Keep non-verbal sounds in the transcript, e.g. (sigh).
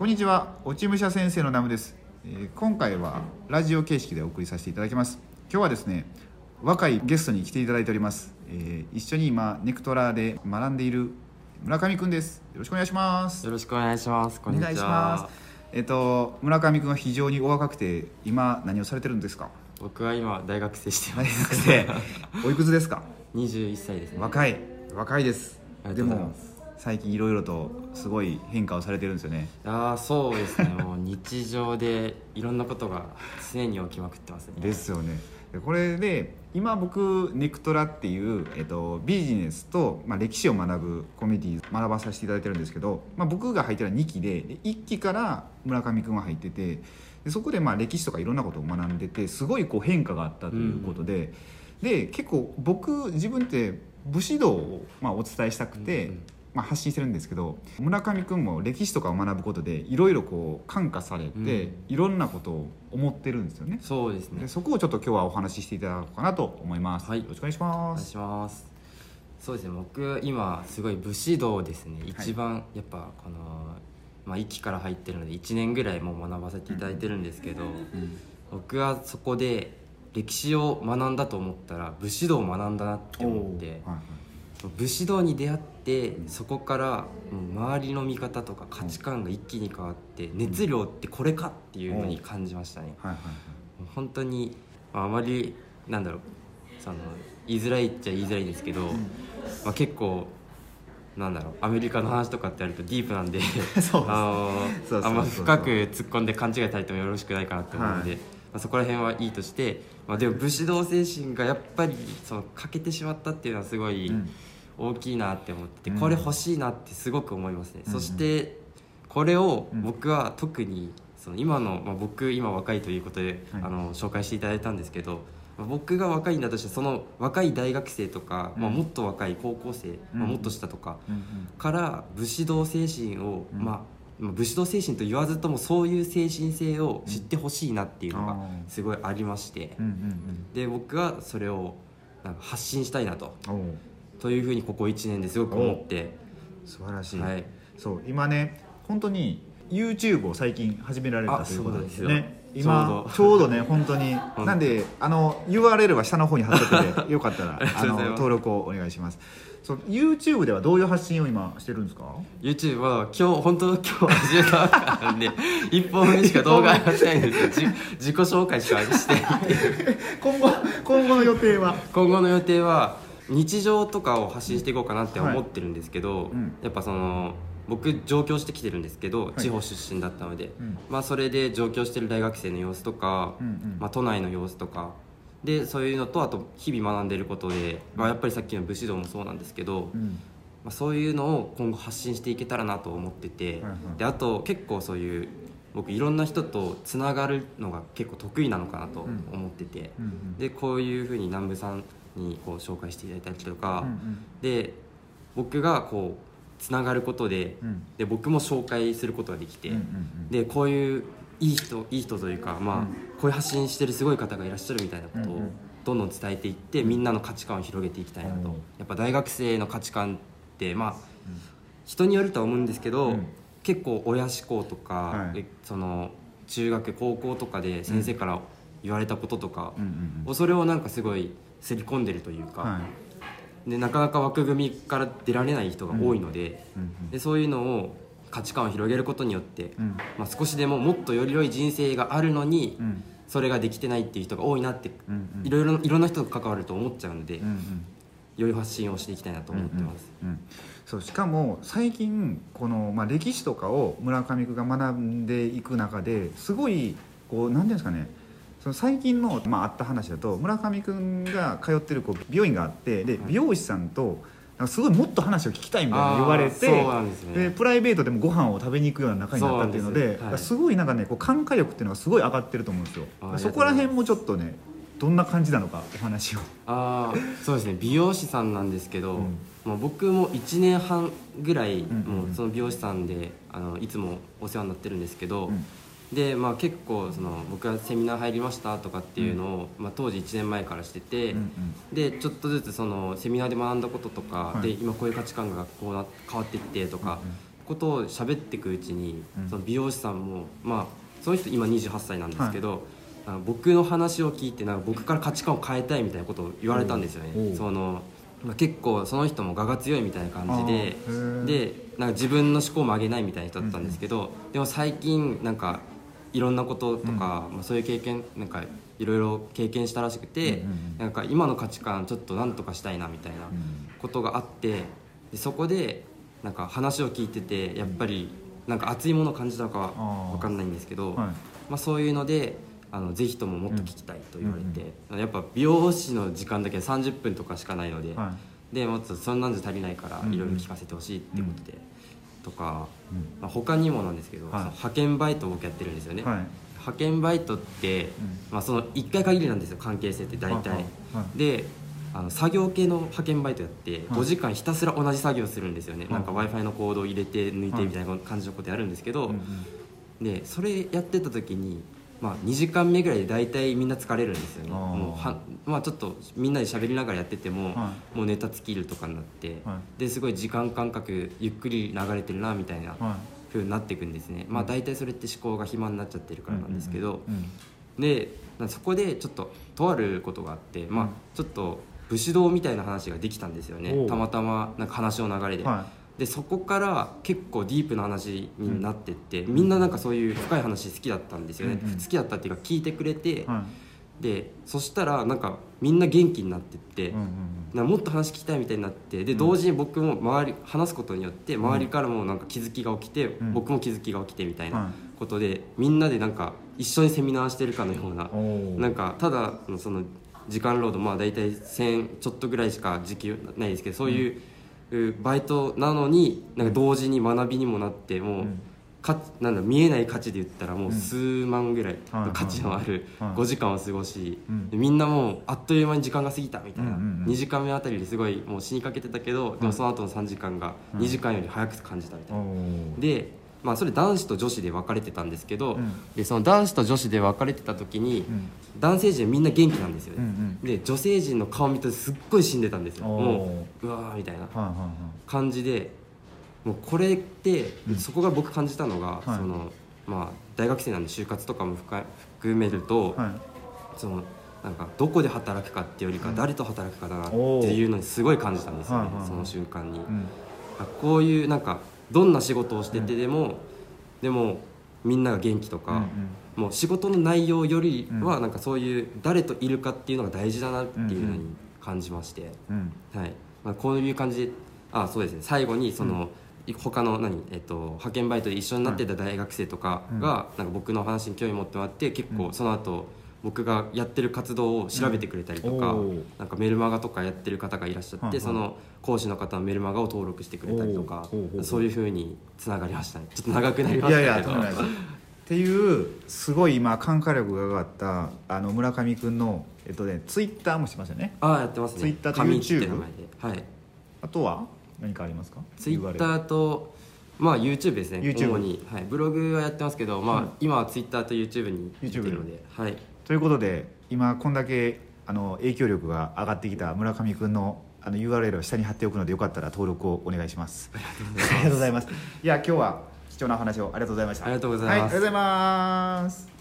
こんにちは落ち武者先生のナムです、えー今回はラジオ形式でお送りさせていただきます。今日はですね若いゲストに来ていただいております、えー一緒に今ネクトラで学んでいる村上くんです。よろしくお願いします。よろしくお願いします。こんにちは。お願いします。えっ、と村上くんは非常にお若くて今何をされてるんですか？僕は今大学生してま大す。学生。おいくつですか？(laughs) 21歳ですね。若い。若いです。ありでもがとうございます最近いろいろとすごい変化をされてるんですよねああそうですね。もう日常でいろんなことが常に起きまくってますね。ですよねでこれで今僕ネクトラっていう、えっと、ビジネスと、まあ、歴史を学ぶコミュニティ学ばさせていただいてるんですけど、まあ、僕が入ってるのは2期でで1期から村上君が入っててでそこでまあ歴史とかいろんなことを学んでてすごいこう変化があったということで、で結構僕自分って武士道をまあお伝えしたくて、うんうんまあ、発信してるんですけど村上君も歴史とかを学ぶことでいろいろこう感化されて、うんいろんなことを思ってるんですよね。そうですねで。そこをちょっと今日はお話ししていただこうかなと思います、はいよろしくお願いしまお願いすします。そうですね。僕今すごい武士道ですね。一番やっぱこのまあ一期から入ってるので1年ぐらいもう学ばせていただいてるんですけど、僕はそこで歴史を学んだと思ったら武士道を学んだなって思って。はいはい武士道に出会ってそこからもう周りの見方とか価値観が一気に変わって熱量ってこれかっていうのに感じましたね。はいはいもう本当にまああまりなんだろうその言いづらいっちゃ言いづらいですけど、まあ、結構なんだろうアメリカの話とかってやるとディープなんで (laughs) あんま深く突っ込んで勘違いされてもよろしくないかなって思うので、はい。まあ、そこら辺はいいとして、まあ、でも武士道精神がやっぱりその欠けてしまったっていうのはすごいうん大きいなって思ってこれ欲しいなってすごく思いますね、うん。そしてこれをうん。僕は特にその今の、まあ、僕今若いということで、はい。あの紹介していただいたんですけど、まあ僕が若いんだとしてその若い大学生とか、まあ、うん。もっと若い高校生、まあ、うん。もっと下とかから武士道精神を、うん。まあまあ武士道精神と言わずともそういう精神性を知ってほしいなっていうのがすごいありまして、で僕はそれをなんか発信したいなとというふうにここ1年ですごく思って、素晴らしい、はい、そう今ね本当に YouTube を最近始められたあということですねですよ。今ちょうど。ね本当に。(laughs) 当。なんであの URL は下の方に貼っとくんでよかったらあの登録をお願いします。そう YouTube ではどういう発信を今してるんですか？YouTube は今日本当今日始めたばっかなんで (laughs) 1本目しか動画上がってないんですよ。じ自己紹介しかして (laughs) 今後今後の予定は？今後の予定は日常とかを発信していこうかなって思ってるんですけど、うん。やっぱその僕上京してきてるんですけど、い。地方出身だったので、うん。まあ、それで上京してる大学生の様子とか、うんうん。まあ、都内の様子とかでそういうのとあと日々学んでることで、まあ、やっぱりさっきの武士道もそうなんですけど、うん。まあ、そういうのを今後発信していけたらなと思ってて、はいはい。であと結構そういう僕いろんな人とつながるのが結構得意なのかなと思ってて、うんうん。でこういうふうに南部さんにこう紹介していただいたりとか、うんで僕がこうつながることで,、うん。で僕も紹介することができて、うんうんうん。でこういういい人いい人というか、まあうん。こういう発信してるすごい方がいらっしゃるみたいなことをうんうん。どんどん伝えていって、みんなの価値観を広げていきたいなと、うん。やっぱ大学生の価値観ってまあ人によるとは思うんですけど、うん。結構親思考とか、はい。えその中学高校とかで先生から言われたこととかうんうんうん。をそれをなんかすごい刷り込んでるというか、はい。でなかなか枠組みから出られない人が多いので,、うんうんでそういうのを価値観を広げることによって、うん。まあ、少しでももっとより良い人生があるのに、うん。それができてないっていう人が多いなって、うんうん。いろいろいろんな人と関わると思っちゃうので、うんうん。良い発信をしていきたいなと思ってます。うんうん。そうしかも最近この、まあ、歴史とかを村上君が学んでいく中ですごいこう何ていうんですかねその最近の、まあ、あった話だと村上君が通ってるこう美容院があってで美容師さんとなんかすごいもっと話を聞きたいみたいな言われてあーそうなんですね。でプライベートでもご飯を食べに行くような仲になったっていうのでそうなんですはい。すごいなんかねこう感化力っていうのがすごい上がってると思うんですよ。そうこら辺もちょっとねどんな感じなのかお話を。ああそうですね。美容師さんなんですけど、うん。まあ、僕も1年半ぐらい、んうんうん。もうその美容師さんであのいつもお世話になってるんですけど、うんで、まあ、結構その僕がセミナー入りましたとかっていうのを、まあ、当時1年前からしてて、うんうん。でちょっとずつそのセミナーで学んだこととか、はい。で今こういう価値観がこうな変わっていってとか、ことを喋っていくうちに、うん。その美容師さんもまあその人今28歳なんですけど、あの僕の話を聞いてなんか僕から価値観を変えたいみたいなことを言われたんですよね。その、まあ、結構その人も我が強いみたいな感じででなんか自分の思考も上げないみたいな人だったんですけど、でも最近なんかいろんなこととか、まあ、そういう経験なんかいろいろ経験したらしくて、うんうんうん。なんか今の価値観ちょっとなんとかしたいなみたいなことがあってでそこでなんか話を聞いててやっぱりなんか熱いものを感じたのかは分かんないんですけど、はい。まあ、そういうのであのぜひとももっと聞きたいと言われて、やっぱ美容師の時間だけ30分とかしかないので、はでもっとそんなんじゃ足りないからうんいろいろ聞かせてほしいっていうことで、とか、うんまあ、他にもなんですけど、はい。派遣バイトを僕やってるんですよね、はい。派遣バイトって、まあ、その1回限りなんですよ関係性って大体、はいであの作業系の派遣バイトやってはい。5時間ひたすら同じ作業するんですよね、はい。なんか w i f i のコードを入れて抜いてみたいな感じのことやるんですけど、うん。でそれやってた時に、まあ、2時間目ぐらいで大体みんな疲れるんですよね。もうは、まあ、ちょっとみんなで喋りながらやってても、はもうネタ尽きるとかになって、はですごい時間感覚ゆっくり流れてるなみたいなは風になっていくんですね、まあ大体それって思考が暇になっちゃってるからなんですけど、うん。でなそこでちょっととあることがあって、まあうんちょっと武士道みたいな話ができたんですよおねう。たまたまなんか話の流れで、はでそこから結構ディープな話になってって、みんななんかそういう深い話好きだったんですよね、うんうん。好きだったっていうか聞いてくれて、でそしたらなんかみんな元気になってって、いうんうん。なんかもっと話聞きたいみたいになってで同時に僕も周り話すことによって周りからもなんか気づきが起きて、ん。僕も気づきが起きてみたいはない。ことで、みんなでなんか一緒にセミナーしてるかのようななんかただのその時間労働まあ大体1000ちょっとぐらいしか時給ないですけどそういう、うバイトなのになんか同時に学びにもなってもう、うん。かなんだ見えない価値で言ったらもう数万ぐらいはいの価値のあるはい。5時間を過ごし、みんなもうあっという間に時間が過ぎたみたいな、うんうんうん2時間目あたりですごいもう死にかけてたけど、でもその後の3時間が2時間より早く感じたみたいな。でまあ、それ男子と女子で分かれてたんですけど、うん。でその男子と女子で分かれてた時に、うん。男性陣みんな元気なんですよね、うん。うんで女性陣の顔見てすっごい死んでたんですよ。もううわーみたいな感じでもうこれって、うん。そこが僕感じたのが、はい。そのまあ、大学生なんで就活とかも含含めると、はい。そのなんかどこで働くかっていうよりか、うん。誰と働くかだなっていうのにすごい感じたんですよね、その瞬間に、うん。こういうなんかどんな仕事をしててでも、でもみんなが元気とか、うんもう仕事の内容よりはうん。なんかそういう誰といるかっていうのが大事だなっていうのに感じまして、うん。はい。まあ、こういう感じであそうですね。最後にその、他の何、えっと、派遣バイトで一緒になってた大学生とかが、なんか僕の話に興味持ってもらって結構うんその後僕がやってる活動を調べてくれたりとか、なんかメルマガとかやってる方がいらっしゃって、その講師の方のメルマガを登録してくれたりとかそういうふうにつながりましたね。ちょっと長くなりましたけど。いやいやっていうすごい今感化力が上がったあの村上君のえっとねツイッターもしてましたね。ああやってますね。Twitter と紙って YouTube 名前で。はい。あとは何かありますか？ツイッターと、まあ、YouTube ですね。YouTube 主に、はい、ブログはやってますけど、まあうん今はツイッターと YouTube に出て YouTube るので、はい、ということで今こんだけあの影響力が上がってきた村上君のあの URL を下に貼っておくのでよかったら登録をお願いします。ありがとうございます。いや今日は貴重なお話をありがとうございました。ありがとうございます。はありがとうございます